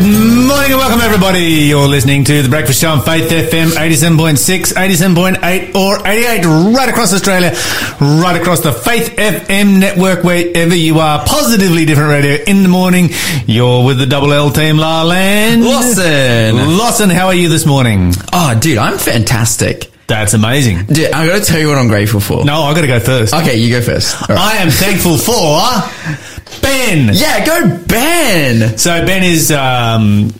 morning and welcome everybody. You're listening to The Breakfast Show on Faith FM 87.6, 87.8 or 88 right across Australia, right across the Faith FM network wherever you are. Positively different radio in the morning. You're with the Double L team, Lyle and. Lawson. Lawson, how are you this morning? Oh, dude, I'm fantastic. That's amazing. Dude, I gotta tell you what I'm grateful for. No, I gotta go first. Okay, you go first. All right. I am thankful for Ben. Yeah, go Ben. So Ben is um,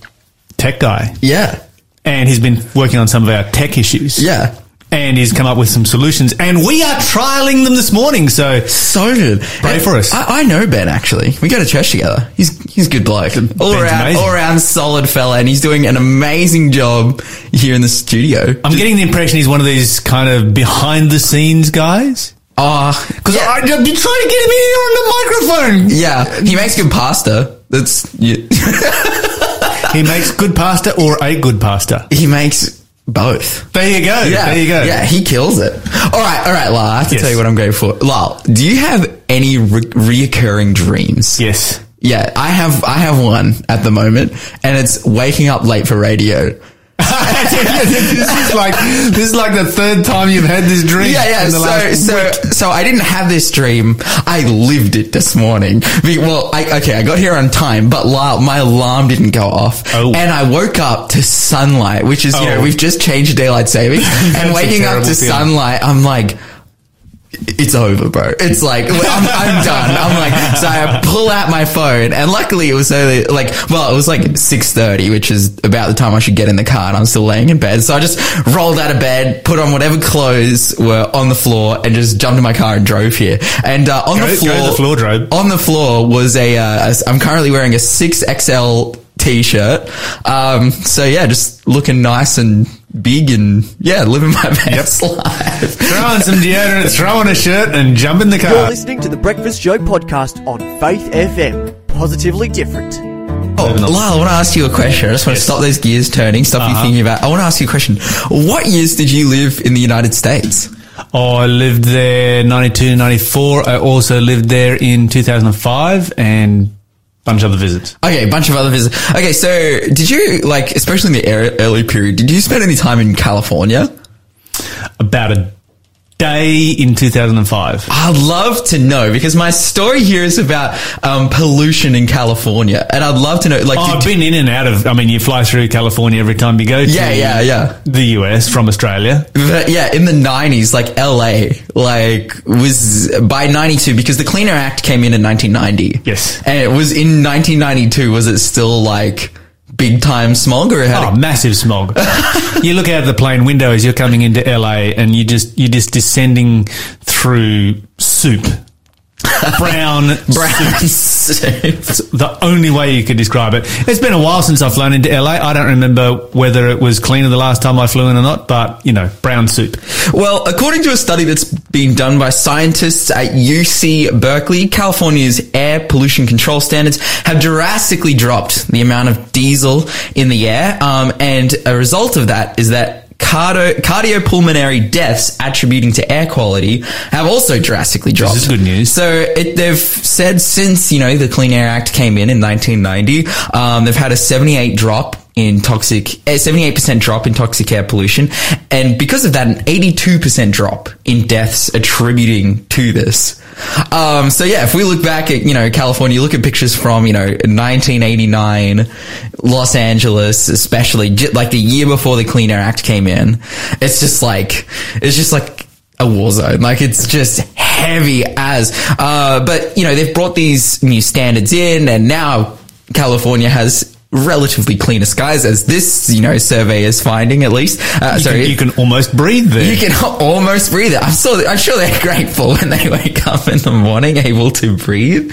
tech guy. Yeah. and he's been working on some of our tech issues. Yeah. And he's come up with some solutions, and we are trialing them this morning. So So good. Pray And for us. I, I know Ben actually. We go to church together. He's he's a good bloke. All Ben's around amazing. all around solid fella and he's doing an amazing job here in the studio. I'm getting the impression he's one of these kind of behind the scenes guys. Ah. Oh, Because yeah, I've been trying to get him here on the microphone. yeah, he makes good pasta. That's yeah. He makes good pasta or a good pasta. he makes both. There you go. Yeah, There you go. Yeah, he kills it. All right, all right, Lal. I have to Yes. tell you what I'm going for. Lal, do you have any re- reoccurring dreams? Yes. Yeah, I have. I have one at the moment, and it's waking up late for radio. this is like this is like the third time you've had this dream. Yeah, yeah. in the So, last so, so I didn't have this dream. I lived it this morning. Well, I, okay, I got here on time, but my alarm didn't go off, Oh. and I woke up to sunlight, which is you know Oh. we've just changed daylight savings, and waking up to feeling. sunlight, I'm like. It's over, bro. It's like I'm, I'm done. I'm like, so I pull out my phone, and luckily it was only like, well, it was like six thirty, which is about the time I should get in the car, and I'm still laying in bed. So I just rolled out of bed, put on whatever clothes were on the floor, and just jumped in my car and drove here. And uh, on Go- the floor, the floor, on the floor was a. Uh, a- I'm currently wearing a six XL t-shirt. Um, so yeah, just looking nice and big, and yeah, living my best life. throw on some deodorant, throw on a shirt, and jump in the You're car. listening to the Breakfast Show podcast on Faith FM. Positively different. Oh, Lyle, I want to ask you a question. I just want to stop those gears turning, stop Uh-huh. you thinking about. I want to ask you a question. What years did you live in the United States? Oh, I lived there 92, 94. I also lived there in 2005 and a bunch of other visits. Okay, a bunch of other visits. Okay, so did you like, especially in the er-, early period, did you spend any time in California? About a day in 2005. I'd love to know because my story here is about um, pollution in California, and I'd love to know. Like, oh, I've been in and out of, I mean, you fly through California every time you go to Yeah, yeah, yeah. the US from Australia. But yeah, in the nineties, like LA, like was by ninety two because the Clean Air Act came in in nineteen ninety. Yes. and it was in nineteen ninety two. Was it still like big time smog or had Oh, it- massive smog. you look out of the plane window as you're coming into LA and you just, you're just descending through soup. Brown, brown the only way you could describe it. It's been a while since I've flown into LA. I don't remember whether it was cleaner the last time I flew in or not, but you know, brown soup. Well, according to a study that's been done by scientists at UC Berkeley, California's air pollution control standards have drastically dropped the amount of diesel in the air. Um, and a result of that is that cardio, cardiopulmonary deaths attributing to air quality have also drastically dropped. This is good news. So it, they've said since, you know, the Clean Air Act came in in 1990, um, they've had a 78 drop in toxic, eh, 78% drop in toxic air pollution. And because of that, an 82% drop in deaths attributing to this. Um, so yeah, if we look back at, you know, California, look at pictures from, you know, 1989, Los Angeles, especially like the year before the Clean Air Act came in. It's just like, it's just like, a war zone. Like it's just heavy as. Uh, but you know they've brought these new standards in, and now California has relatively cleaner skies, as this you know survey is finding at least. Uh, You, sorry, can, you can almost breathe there. you can almost breathe it. I'm sure, I'm sure they're grateful when they wake up in the morning, able to breathe.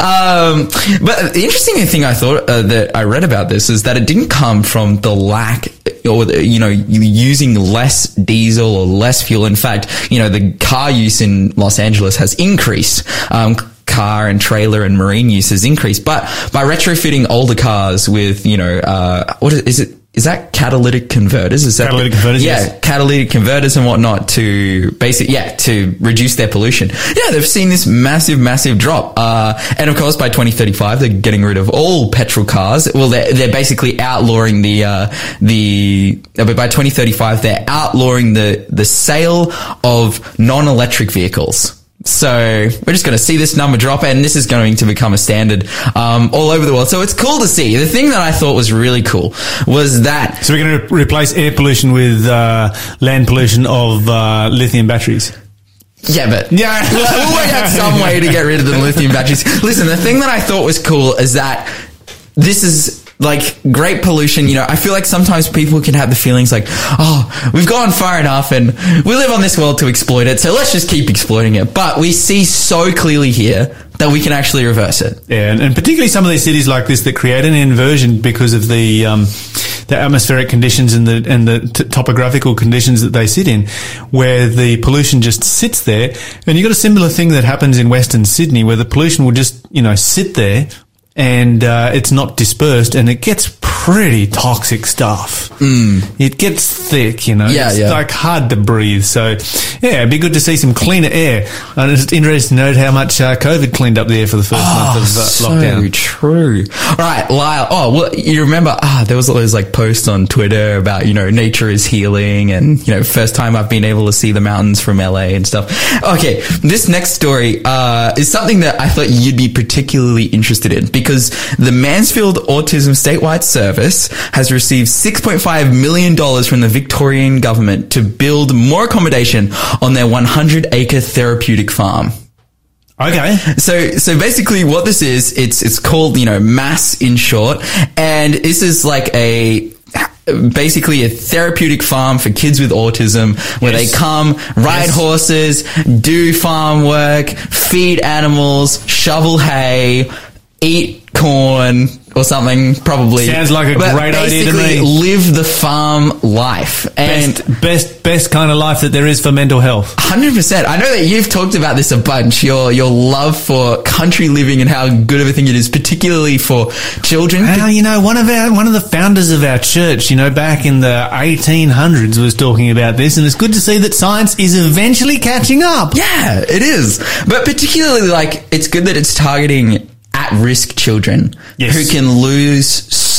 Um, but the interesting thing I thought uh, that I read about this is that it didn't come from the lack or, you know, using less diesel or less fuel. In fact, you know, the car use in Los Angeles has increased. Um, car and trailer and marine use has increased, but by retrofitting older cars with, you know, uh, what is, is it? is that catalytic converters? Is that Catalytic converters, Yeah, yes. catalytic converters and whatnot to basic, yeah, to reduce their pollution. Yeah, they've seen this massive, massive drop. Uh, and of course, by 2035, they're getting rid of all petrol cars. Well, they're, they're basically outlawing the, uh, the, uh, but by 2035, they're outlawing the, the sale of non-electric vehicles. So we're just going to see this number drop, and this is going to become a standard um, all over the world. So it's cool to see. The thing that I thought was really cool was that So we're going to replace air pollution with uh, land pollution of uh, lithium batteries. Yeah, but Yeah. we'll work out some way to get rid of the lithium batteries. Listen, the thing that I thought was cool is that this is like great pollution. You know, I feel like sometimes people can have the feelings like, oh, we've gone far enough and we live on this world to exploit it, so let's just keep exploiting it. But we see so clearly here that we can actually reverse it. Yeah, and, and particularly some of these cities like this that create an inversion because of the um, the atmospheric conditions and the and the t- topographical conditions that they sit in, where the pollution just sits there. And you have got a similar thing that happens in Western Sydney, where the pollution will just you know sit there and uh, it's not dispersed, and it gets pretty toxic stuff. Mm. It gets thick, you know. Yeah, it's yeah. like hard to breathe. So, yeah, it'd be good to see some cleaner air. And it's interesting to note how much uh, COVID cleaned up the air for the first month of uh, Oh, so lockdown. true. All right, Lyle. Oh, well, you remember? Ah, there was all those like posts on Twitter about you know nature is healing, and you know first time I've been able to see the mountains from LA and stuff. Okay, this next story uh, is something that I thought you'd be particularly interested in because the Mansfield Autism Statewide Service has received six point five million dollars from the Victorian government to build more accommodation on their one hundred acre therapeutic farm. Okay. So, so basically what this is, it's, it's called, you know, MASS in short. And this is like a, basically a therapeutic farm for kids with autism where Yes. they come, ride Yes. horses, do farm work, feed animals, shovel hay, eat corn or something probably. Sounds like a But great idea to me. Live the farm life. And Best, best, best kind of life that there is for mental health. Hundred percent. I know that you've talked about this a bunch. Your your love for country living and how good of a thing it is, particularly for children. Well, you know, one of our one of the founders of our church, you know, back in the 1800s, was talking about this, and it's good to see that science is eventually catching up. Yeah, it is. But particularly, like, it's good that it's targeting at-risk children Yes. who can lose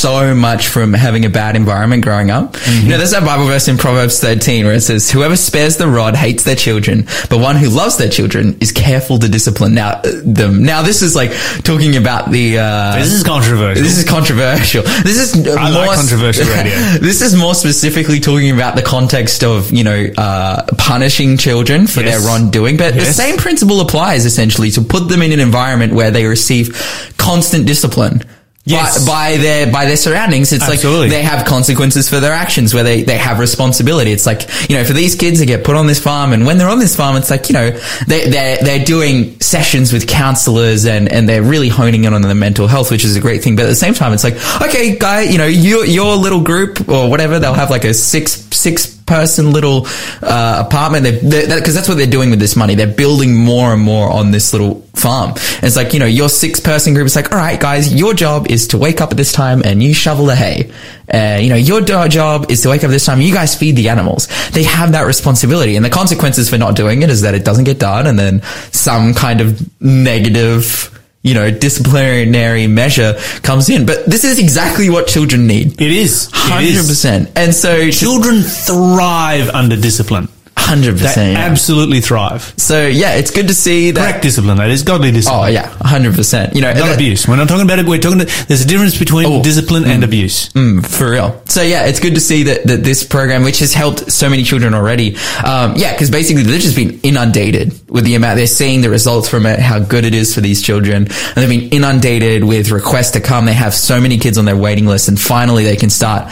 so much from having a bad environment growing up. You know, there's that Bible verse in Proverbs 13 where it says, "Whoever spares the rod hates their children, but one who loves their children is careful to discipline now uh, them." Now, this is like talking about the. Uh, This is controversial. This is controversial. This is uh, I like more controversial radio. This is more specifically talking about the context of you know uh, punishing children for Yes. their wrongdoing, but the same principle applies essentially to put them in an environment where they receive constant discipline. Yes. By, by their by their surroundings, it's Absolutely. like they have consequences for their actions, where they, they have responsibility. It's like you know, for these kids, they get put on this farm, and when they're on this farm, it's like you know, they they they're doing sessions with counselors, and and they're really honing in on their mental health, which is a great thing. But at the same time, it's like okay, guy, you know, your your little group or whatever, they'll have like a six six person little uh, apartment. Because that, that's what they're doing with this money. They're building more and more on this little farm. And it's like you know, your six person group is like, all right, guys, your job is to wake up at this time and you shovel the hay. Uh, you know, your job is to wake up at this time. You guys feed the animals. They have that responsibility, and the consequences for not doing it is that it doesn't get done, and then some kind of negative. You know, disciplinary measure comes in, but this is exactly what children need. It is. Hundred is. percent. And so, Children thrive under discipline. Hundred percent. absolutely thrive. So yeah, it's good to see that. Correct discipline, that is godly discipline. Oh yeah, hundred percent. You know, Not that- abuse. We're not talking about it. We're talking. There's a difference between Oh. discipline and abuse. Mm, for real. So yeah, it's good to see that, that this program, which has helped so many children already, um, yeah, because basically they've just been inundated with the amount they're seeing the results from it, how good it is for these children, and they've been inundated with requests to come. They have so many kids on their waiting list, and finally they can start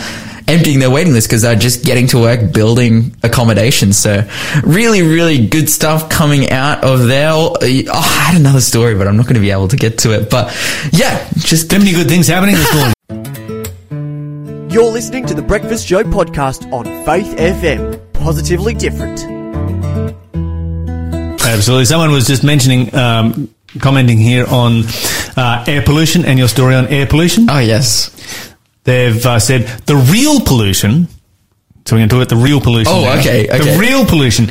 emptying their waiting list because they're just getting to work building accommodations. So really, really good stuff coming out of there. Oh, I had another story, but I'm not going to be able to get to it. But yeah, just So many good things happening this morning. You're listening to the Breakfast Show podcast on Faith FM. Positively different. Absolutely. Someone was just mentioning, um, commenting here on uh, air pollution and your story on air pollution. oh yes. They've uh, said the real pollution. So we're going to talk about the real pollution. Oh, now. okay, okay. The real pollution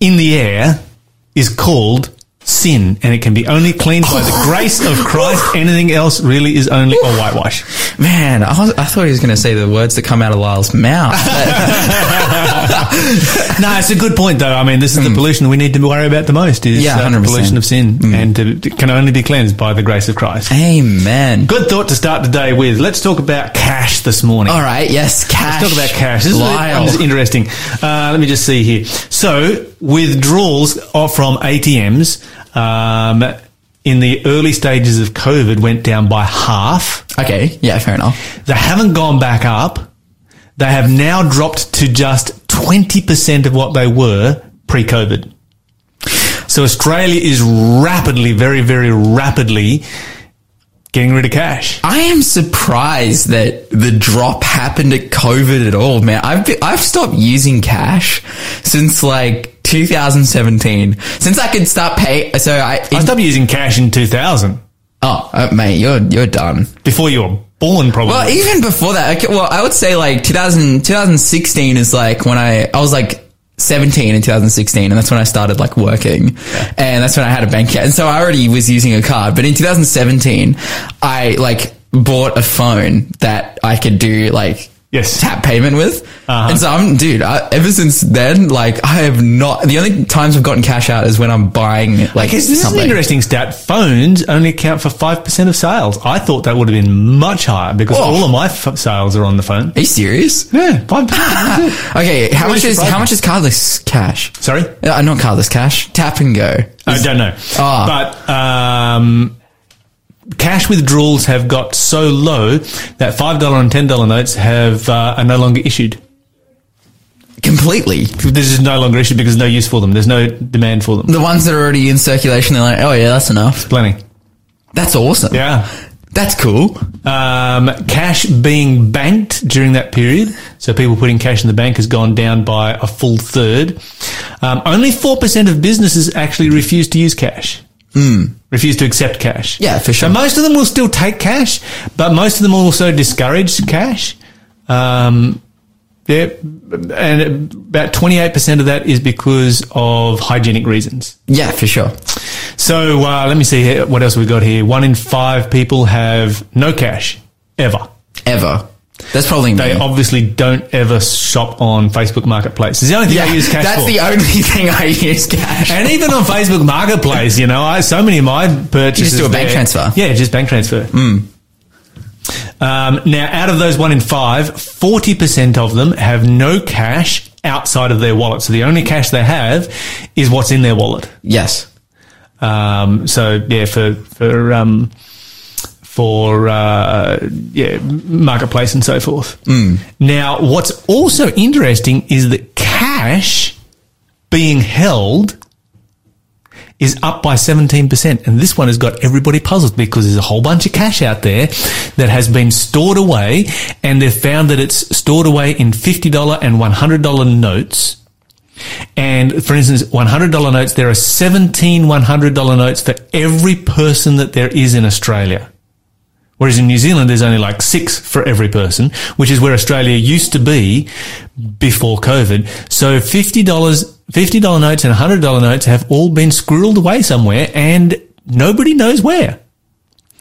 in the air is called sin, and it can be only cleaned by the grace of Christ. Anything else really is only a whitewash. Man, I, was, I thought he was going to say the words that come out of Lyle's mouth. no, it's a good point, though. I mean, this is the pollution we need to worry about the most. Is Hmm. Yeah, uh, 100%. pollution of sin, and to, it can only be cleansed by the grace of Christ. Amen. Good thought to start the day with. Let's talk about cash this morning. All right. Yes. Cash. Let's talk about cash. This is, Lyle. is interesting. Uh, let me just see here. So withdrawals are from ATMs um, in the early stages of COVID went down by half. Okay. Yeah. Fair enough. They haven't gone back up. They have now dropped to just 20% of what they were pre-COVID. So Australia is rapidly, very, very rapidly getting rid of cash. I am surprised that the drop happened at COVID at all, man. I've been, I've stopped using cash since like 2017. Since I could start pay. So I. I stopped using cash in 2000 oh, uh, mate, you're you're done. before you were born, probably. Well, even before that, okay, well, I would say like 2000, 2016 is like when I, I was like 17 in 2016 and that's when I started like working and that's when I had a bank account. And so I already was using a card, but in 2017, I like bought a phone that I could do like Yes. tap payment with. Uh-huh. And so I'm, dude, I, ever since then, like I have not, the only times I've gotten cash out is when I'm buying like Because this something. is an interesting stat. Phones only account for 5% of sales. I thought that would have been much higher because Oh. all of my f- sales are on the phone. Are you serious? Yeah, 5%. Okay, how Really much is how much is cardless cash? Sorry? Uh, not cardless cash. Tap and go. I don't know. Ah. But um, cash withdrawals have got so low that $5 and $10 notes have uh, are no longer issued. Completely. This is no longer issued because there's no use for them. There's no demand for them. The ones that are already in circulation, they're like, oh yeah, that's enough. Plenty. That's awesome. Yeah. That's cool. Um, cash being banked during that period, so people putting cash in the bank has gone down by a full third. Um, only 4% of businesses actually refuse to use cash. Refuse to accept cash. Yeah, for sure. So most of them will still take cash, but most of them will also discourage cash. Um, yeah, and about 28% of that is because of hygienic reasons. Yeah, for sure. So uh, let me see here. What else we got here? One in five people have no cash ever. Ever. That's probably me. They obviously don't ever shop on Facebook Marketplace. It's the only thing yeah, I use cash that's for. the only thing I use cash. and even on Facebook Marketplace, you know, I, so many of my purchases. Just do a bank there- transfer. Yeah, just bank transfer. Um, now, out of those one in five, 40% of them have no cash outside of their wallet. So the only cash they have is what's in their wallet. yes. Um, so yeah, for for um, for uh, yeah, marketplace and so forth. Now, what's also interesting is that cash being held is up by 17%. And this one has got everybody puzzled because there's a whole bunch of cash out there that has been stored away and they've found that it's stored away in $50 and $100 notes. And for instance, $100 notes, there are 17 $100 notes for every person that there is in Australia. Whereas in New Zealand, there's only like six for every person, which is where Australia used to be before COVID. So $50, $50 notes and $100 notes have all been squirreled away somewhere and nobody knows where.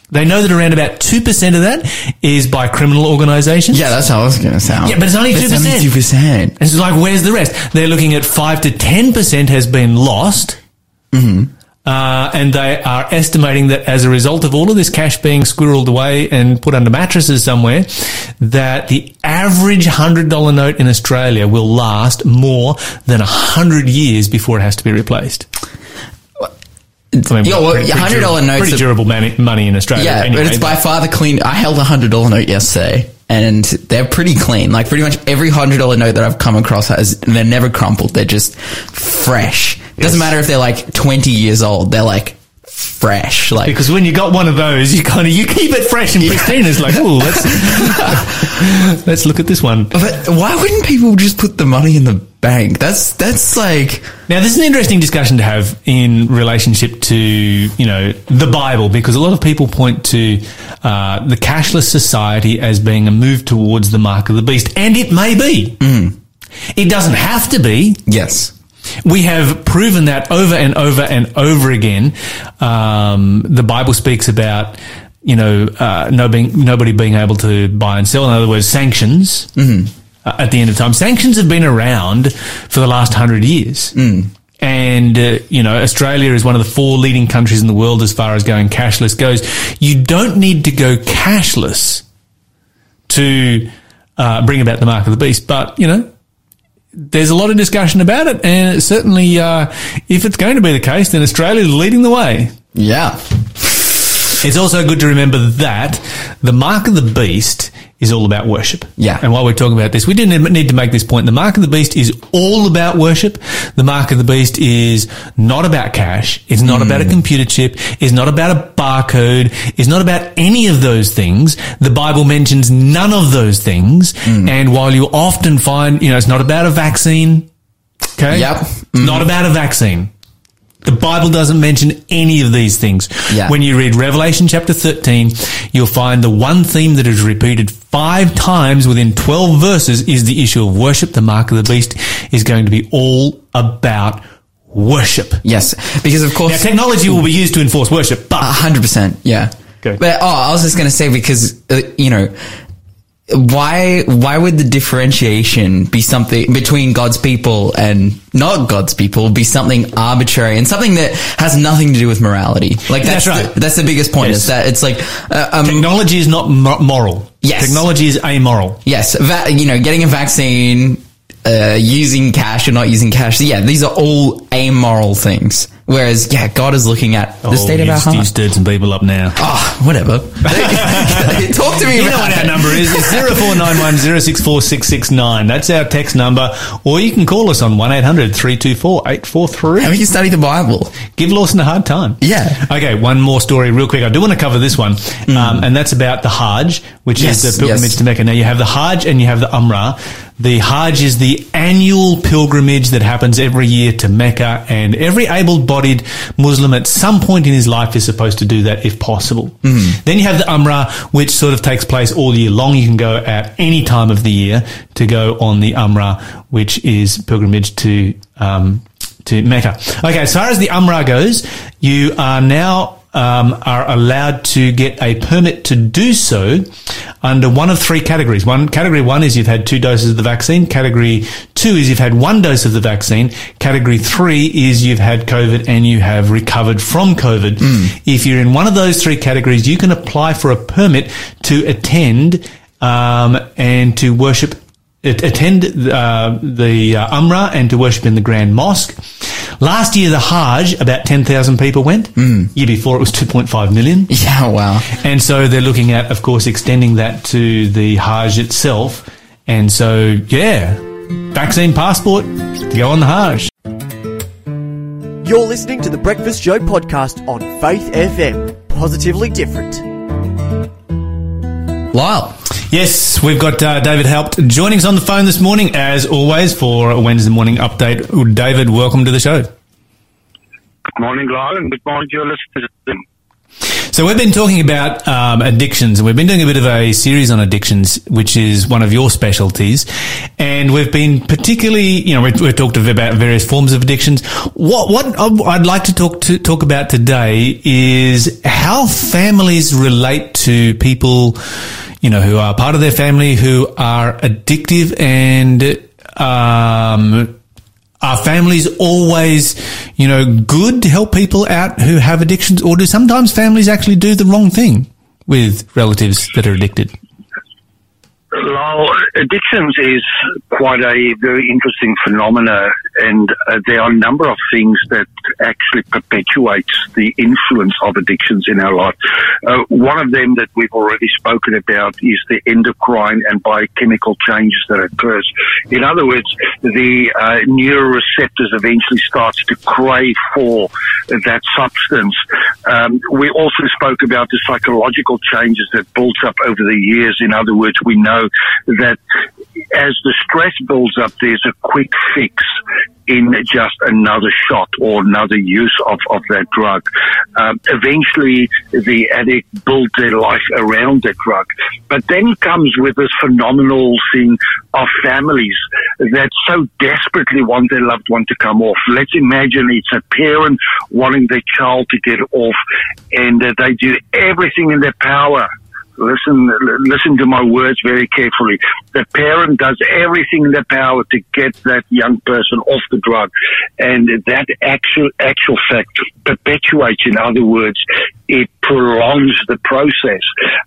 They know that around about 2% of that is by criminal organizations. Yeah, that's how I was going to sound. Yeah, but it's only It's 2%. only 2%. It's like, where's the rest? They're looking at 5 to 10% has been lost. Mm-hmm. Uh, and they are estimating that as a result of all of this cash being squirreled away and put under mattresses somewhere, that the average $100 note in Australia will last more than 100 years before it has to be replaced. I mean, Yeah, well, pretty- $100 durable- notes Pretty durable money, money in Australia. Yeah, anyway, but it's by far the clean. I held a hundred dollar note yesterday, and they're pretty clean. Like pretty much every hundred dollar note that I've come across has they're never crumpled. They're just fresh. It doesn't matter if they're like twenty years old. They're like fresh. Like Because when you got one of those, you kind of you keep it fresh and pristine. It's like, oh, let's let's look at this one. But why wouldn't people just put the money in the bank? That's that's like Now, this is an interesting discussion to have in relationship to you know the Bible, because a lot of people point to uh, the cashless society as being a move towards the mark of the beast, and it may be. It doesn't have to be. yes. We have proven that over and over and over again. Um, the Bible speaks about, you know, uh, no being, nobody being able to buy and sell. In other words, sanctions uh, at the end of time. Sanctions have been around for the last hundred years. And, uh, you know, Australia is one of the four leading countries in the world as far as going cashless goes. You don't need to go cashless to uh, bring about the mark of the beast, but, you know, there's a lot of discussion about it, and certainly, uh, if it's going to be the case, then Australia is leading the way. Yeah. It's also good to remember that the mark of the beast is all about worship. Yeah. And while we're talking about this, we didn't need to make this point. The mark of the beast is all about worship. The mark of the beast is not about cash. It's not about a hmm. computer chip. It's not about a barcode. It's not about any of those things. The Bible mentions none of those things. Hmm. And while you often find, you know, it's not about a vaccine. Okay. Yep. It's not hmm. about a vaccine. The Bible doesn't mention any of these things. Yeah. When you read Revelation chapter 13, you'll find the one theme that is repeated five times within 12 verses is the issue of worship. The mark of the beast is going to be all about worship. Yes. Because of Now, course technology will be used to enforce worship, but hundred percent, yeah. Go. But oh, I was just gonna say because uh, you know, why why would the differentiation be something between God's people and not God's people be something arbitrary and something that has nothing to do with morality? Like that's That's right. The, that's the biggest point. Yes. Is that it's like uh, um, technology is not mo- moral. Yes. Technology is amoral. yes, va- you know, getting a vaccine. Uh, using cash or not using cash. Yeah, these are all amoral things. Whereas, yeah, God is looking at the state of Oh, our heart. You stirred some people up now. Ah, whatever. Talk to me You know what our number is? It's 0491 That's our text number. Or you can call us on 1800 324 And 843. we can study the Bible. Give Lawson a hard time. Yeah. Okay, one more story real quick. I do want to cover this one. Um, and that's about the Hajj, which Mm. Yes, is the pilgrimage yes. to Mecca. Now you have the Hajj and you have the Umrah. The Hajj is the annual pilgrimage that happens every year to Mecca and every able-bodied Muslim at some point in his life is supposed to do that if possible. Mm-hmm. Then you have the Umrah, which sort of takes place all year long. You can go at any time of the year to go on the Umrah, which is pilgrimage to, um, to Mecca. Okay, as far as the Umrah goes, you are now um, are allowed to get a permit to do so under one of three categories. One category one is you've had two doses of the vaccine. Category two is you've had one dose of the vaccine. Category three is you've had COVID and you have recovered from COVID. If you're in one of those three categories, you can apply for a permit to attend um, and to worship attend uh, the uh, Umrah and to worship in the Grand Mosque. Last year, the Hajj, about 10,000 people went. Mm. Year before, it was 2.5 million. Yeah, wow. And so they're looking at, of course, extending that to the Hajj itself. And so, yeah, vaccine passport to go on the Hajj. You're listening to the Breakfast Show podcast on Faith FM. Positively different. Lyle. Yes, we've got uh, David Helped joining us on the phone this morning, as always, for a Wednesday morning update. David, welcome to the show. Good morning, Lyle, and good morning to your listeners. So we've been talking about um, addictions, and we've been doing a bit of a series on addictions, which is one of your specialties. And we've been particularly, you know, we've, we've talked about various forms of addictions. What what I'd like to talk to talk about today is how families relate to people, you know, who are part of their family who are addictive and. Um, are families always, you know, good to help people out who have addictions, or do sometimes families actually do the wrong thing with relatives that are addicted? Lyle, addictions is quite a very interesting phenomena, and uh, there are a number of things that actually perpetuates the influence of addictions in our life. Uh, one of them that we've already spoken about is the endocrine and biochemical changes that occurs. In other words, the uh, neuroreceptors eventually starts to crave for that substance. Um, we also spoke about the psychological changes that builds up over the years. In other words, we know that as the stress builds up, there's a quick fix in just another shot or another use of, of that drug. Um, eventually, the addict builds their life around the drug. But then comes with this phenomenal thing of families that so desperately want their loved one to come off. Let's imagine it's a parent wanting their child to get off and uh, they do everything in their power listen, listen to my words very carefully. The parent does everything in their power to get that young person off the drug, and that actual actual fact perpetuates. In other words, it prolongs the process.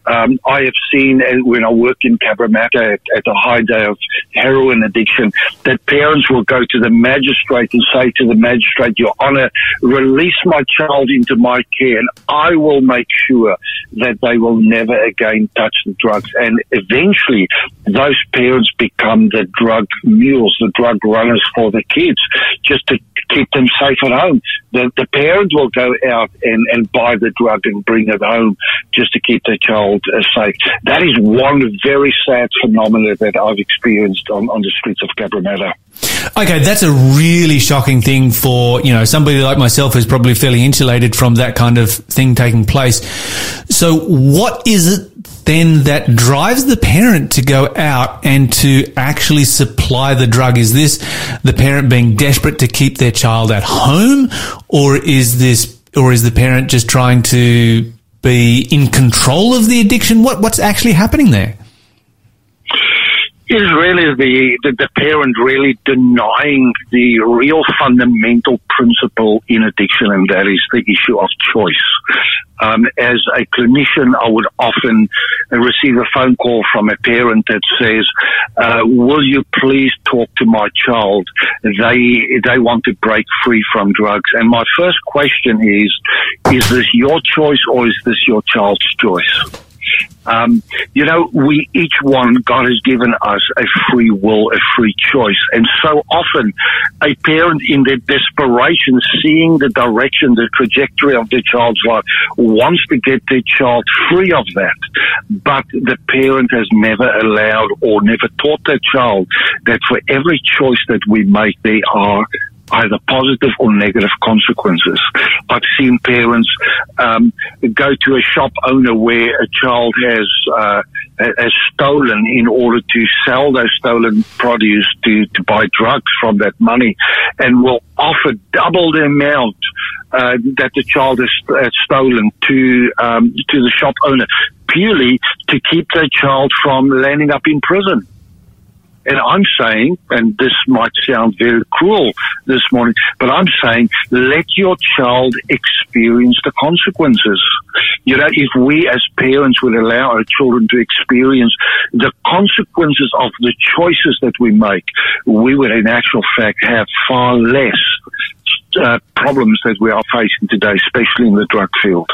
Um, I have seen uh, when I work in Cabramatta at, at the high day of heroin addiction that parents will go to the magistrate and say to the magistrate, Your Honor, release my child into my care and I will make sure that they will never again touch the drugs. And eventually those parents become the drug mules, the drug runners for the kids just to keep them safe at home. The, the will go out and, and buy the drug and bring it home just to keep their child uh, safe. That is one very sad phenomenon that I've experienced on, on the streets of Cabramatta. Okay, that's a really shocking thing for, you know, somebody like myself who's probably fairly insulated from that kind of thing taking place. So what is it then that drives the parent to go out and to actually supply the drug? Is this the parent being desperate to keep their child at home or is this, or is the parent just trying to be in control of the addiction? What, what's actually happening there? Is really the, the, the parent really denying the real fundamental principle in addiction, and that is the issue of choice. Um, as a clinician, I would often receive a phone call from a parent that says, uh, "Will you please talk to my child? They they want to break free from drugs." And my first question is, "Is this your choice or is this your child's choice?" Um, you know, we each one, God has given us a free will, a free choice. And so often a parent in their desperation, seeing the direction, the trajectory of their child's life, wants to get their child free of that. But the parent has never allowed or never taught their child that for every choice that we make, there are either positive or negative consequences. I've seen parents um, go to a shop owner where a child has uh, has stolen in order to sell those stolen produce to, to buy drugs from that money, and will offer double the amount uh, that the child has, stolen to um, to the shop owner purely to keep their child from landing up in prison. And I'm saying, and this might sound very cruel this morning, but I'm saying let your child experience the consequences. You know, if we as parents would allow our children to experience the consequences of the choices that we make, we would in actual fact have far less uh, problems that we are facing today, especially in the drug field.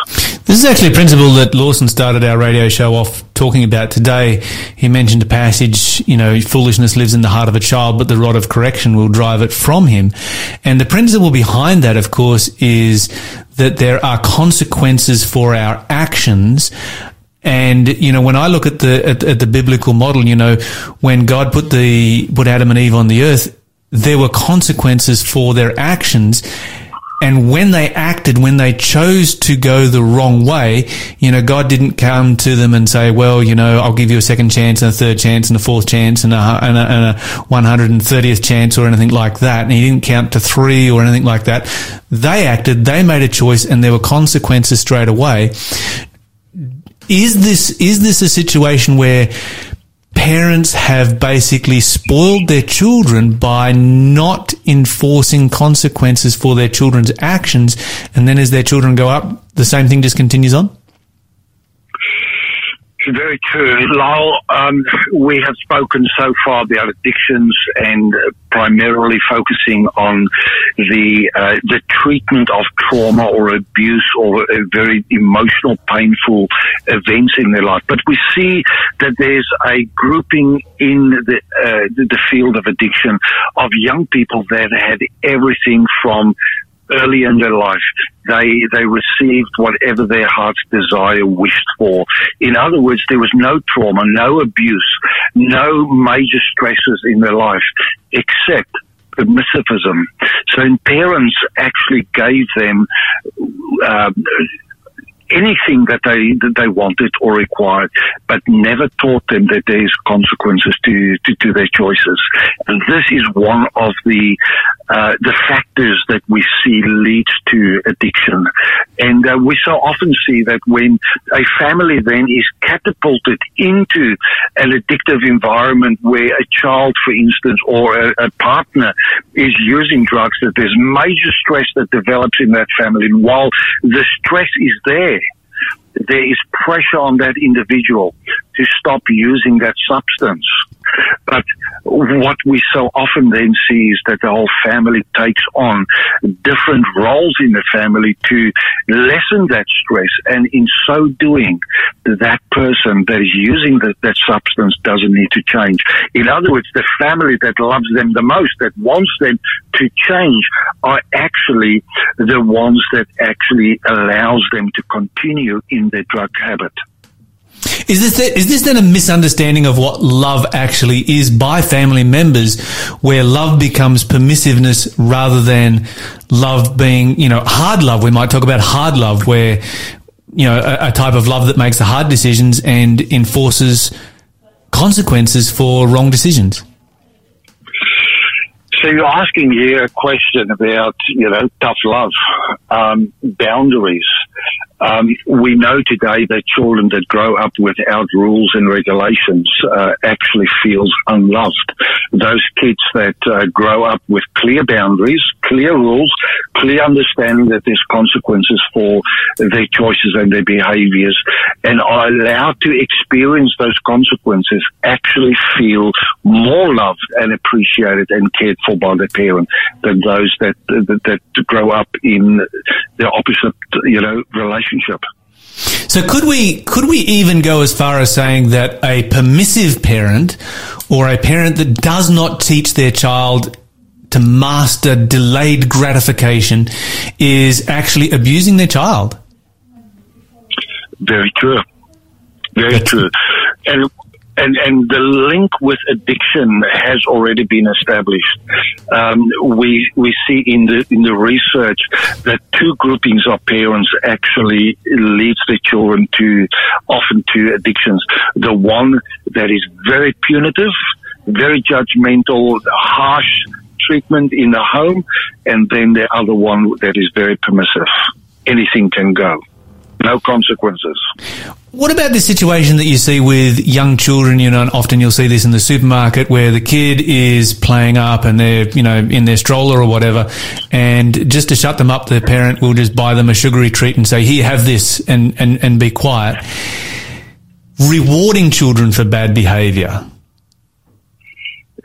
This is actually a principle that Lawson started our radio show off talking about today. He mentioned a passage, you know, foolishness lives in the heart of a child, but the rod of correction will drive it from him. And the principle behind that, of course, is that there are consequences for our actions and you know, when I look at the at, at, the biblical model, you know, when God put the put Adam and Eve on the earth, there were consequences for their actions. And when they acted, when they chose to go the wrong way, you know, God didn't come to them and say, well, you know, I'll give you a second chance and a third chance and a fourth chance and a, and a, and a 130th chance or anything like that. And he didn't count to three or anything like that. They acted, they made a choice and there were consequences straight away. Is this, is this a situation where parents have basically spoiled their children by not enforcing consequences for their children's actions. And then as their children go up, the same thing just continues on? Very true. Lyle, um, we have spoken so far about addictions and primarily focusing on the uh, the treatment of trauma or abuse or a very emotional, painful events in their life. But we see that there's a grouping in the uh, the field of addiction of young people that had everything from early in their life, they they received whatever their heart's desire wished for. In other words, there was no trauma, no abuse, no major stresses in their life, except permissivism. So parents actually gave them uh, anything that they that they wanted or required, but never taught them that there's consequences to, to, to their choices. And this is one of the uh, the factors that we see leads to addiction. And uh, we so often see that when a family then is catapulted into an addictive environment where a child, for instance, or a, a partner is using drugs, that there's major stress that develops in that family. And while the stress is there, there is pressure on that individual to stop using that substance. But what we so often then see is that the whole family takes on different roles in the family to lessen that stress. And in so doing, that person that is using the, that substance doesn't need to change. In other words, the family that loves them the most, that wants them to change, are actually the ones that actually allows them to continue in their drug habit. Is this is this then a misunderstanding of what love actually is by family members, where love becomes permissiveness rather than love being, you know, hard love? We might talk about hard love, where you know a, a type of love that makes the hard decisions and enforces consequences for wrong decisions. So you're asking here a question about, you know, tough love, um, boundaries. Um, we know today that children that grow up without rules and regulations uh, actually feels unloved. Those kids that uh, grow up with clear boundaries, clear rules, clear understanding that there's consequences for their choices and their behaviors, and are allowed to experience those consequences, actually feel more loved and appreciated and cared for by their parent than those that that, that grow up in the opposite, you know, relationship. So could we could we even go as far as saying that a permissive parent or a parent that does not teach their child to master delayed gratification is actually abusing their child? Very true. Very true. And and and the link with addiction has already been established. Um, we we see in the in the research that two groupings of parents actually leads the children to often to addictions. The one that is very punitive, very judgmental, harsh treatment in the home, and then the other one that is very permissive. Anything can go no consequences. What about the situation that you see with young children? You know, often you'll see this in the supermarket where the kid is playing up and they're, you know, in their stroller or whatever. And just to shut them up, the parent will just buy them a sugary treat and say, here, have this and, and, and be quiet. Rewarding children for bad behavior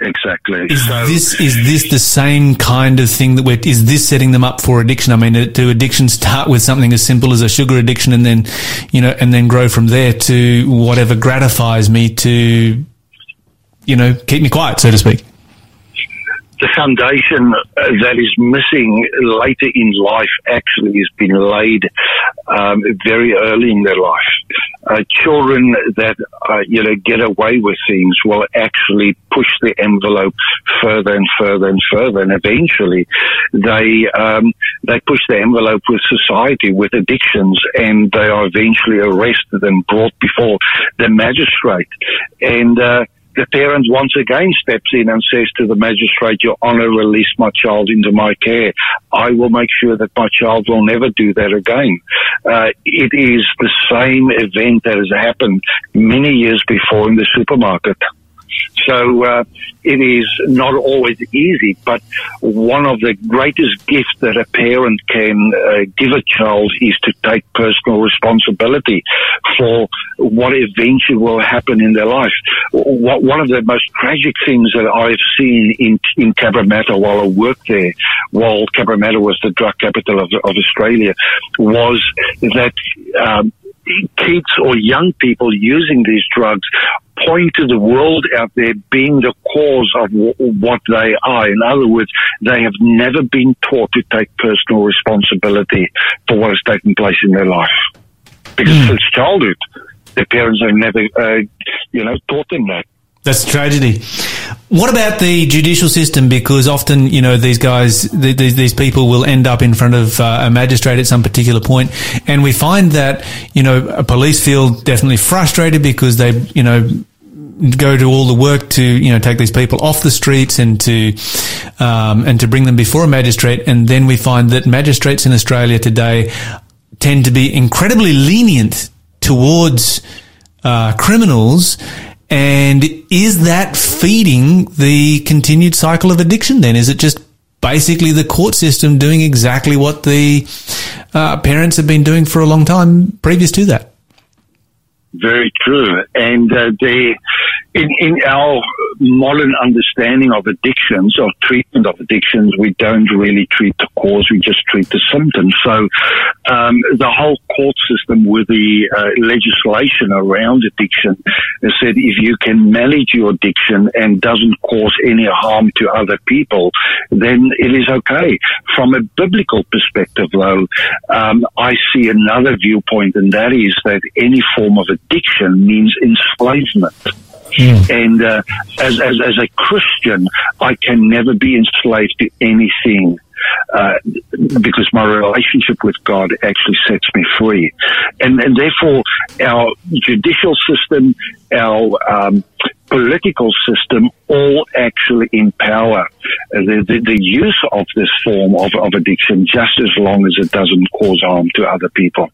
exactly. Is so, this is this the same kind of thing that we're? Is this setting them up for addiction? I mean, do addictions start with something as simple as a sugar addiction, and then you know, and then grow from there to whatever gratifies me to, you know, keep me quiet, so to speak the foundation that is missing later in life actually has been laid um, very early in their life. Uh, children that uh, you know get away with things will actually push the envelope further and further and further, and eventually they um, they push the envelope with society with addictions, and they are eventually arrested and brought before the magistrate, and uh, the parent once again steps in and says to the magistrate, Your Honor, release my child into my care. I will make sure that my child will never do that again. Uh, it is the same event that has happened many years before in the supermarket. So uh, it is not always easy, but one of the greatest gifts that a parent can uh, give a child is to take personal responsibility for what eventually will happen in their life. One of the most tragic things that I've seen in in Cabramatta while I worked there, while Cabramatta was the drug capital of, of Australia, was that. Um, kids or young people using these drugs point to the world out there being the cause of w- what they are. In other words, they have never been taught to take personal responsibility for what has taken place in their life. Because mm. since childhood, their parents have never, uh, you know, taught them that. That's a tragedy. What about the judicial system? Because often, you know, these guys, these, these people will end up in front of uh, a magistrate at some particular point, and we find that, you know, a police feel definitely frustrated because they, you know, go to all the work to you know take these people off the streets and to um, and to bring them before a magistrate, and then we find that magistrates in Australia today tend to be incredibly lenient towards uh, criminals and is that feeding the continued cycle of addiction then? Is it just basically the court system doing exactly what the uh, parents have been doing for a long time previous to that? Very true. And uh, in, in our modern understanding of addictions, of treatment of addictions, we don't really treat the cause, we just treat the symptoms. So um, the whole court system with the uh, legislation around addiction has said if you can manage your addiction and doesn't cause any harm to other people, then it is okay. From a biblical perspective, though, um, I see another viewpoint, and that is that any form of addiction means enslavement. Mm. And uh, as, as, as a Christian, I can never be enslaved to anything. Uh, because my relationship with God actually sets me free. And, and therefore, our judicial system, our um, political system all actually empower the, the, the, use of this form of, of addiction just as long as it doesn't cause harm to other people.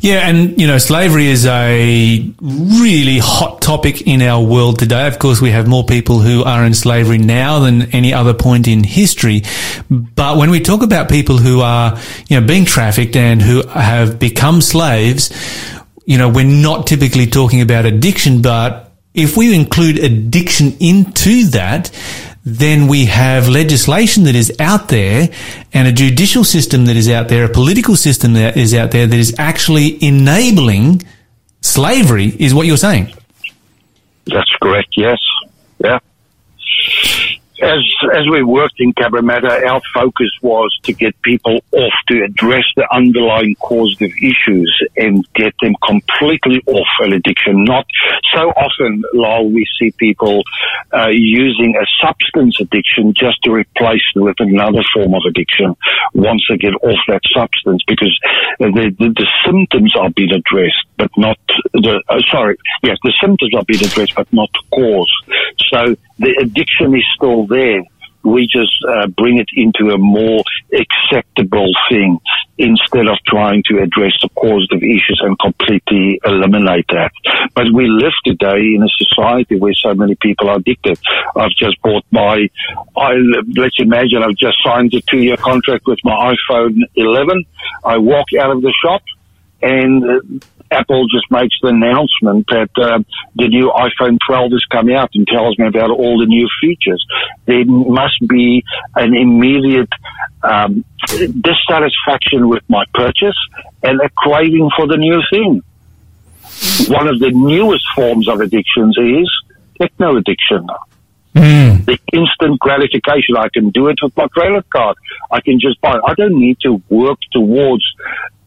Yeah, and you know, slavery is a really hot topic in our world today. Of course, we have more people who are in slavery now than any other point in history. But when we talk about people who are, you know, being trafficked and who have become slaves, you know, we're not typically talking about addiction, but if we include addiction into that, then we have legislation that is out there and a judicial system that is out there, a political system that is out there that is actually enabling slavery, is what you're saying. That's correct, yes. Yeah as as we worked in Cabramatta, our focus was to get people off to address the underlying causative issues and get them completely off an addiction. Not so often, Lyle, we see people uh, using a substance addiction just to replace it with another form of addiction once they get off that substance because the, the, the symptoms are being addressed, but not the uh, sorry, yes, the symptoms are being addressed, but not the cause. So the addiction is still there. We just uh, bring it into a more acceptable thing instead of trying to address the causative issues and completely eliminate that. But we live today in a society where so many people are addicted. I've just bought my, I, let's imagine I've just signed a two year contract with my iPhone 11. I walk out of the shop and uh, Apple just makes the announcement that uh, the new iPhone 12 is coming out and tells me about all the new features. There must be an immediate um, dissatisfaction with my purchase and a craving for the new thing. One of the newest forms of addictions is techno addiction. Mm. The instant gratification. I can do it with my credit card. I can just buy it. I don't need to work towards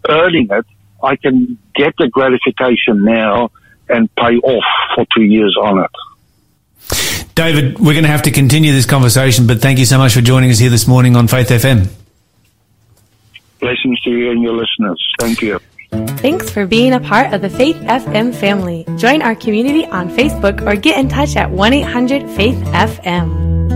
earning it. I can get the gratification now and pay off for two years on it. David, we're going to have to continue this conversation, but thank you so much for joining us here this morning on Faith FM. Blessings to you and your listeners. Thank you. Thanks for being a part of the Faith FM family. Join our community on Facebook or get in touch at 1 800 Faith FM.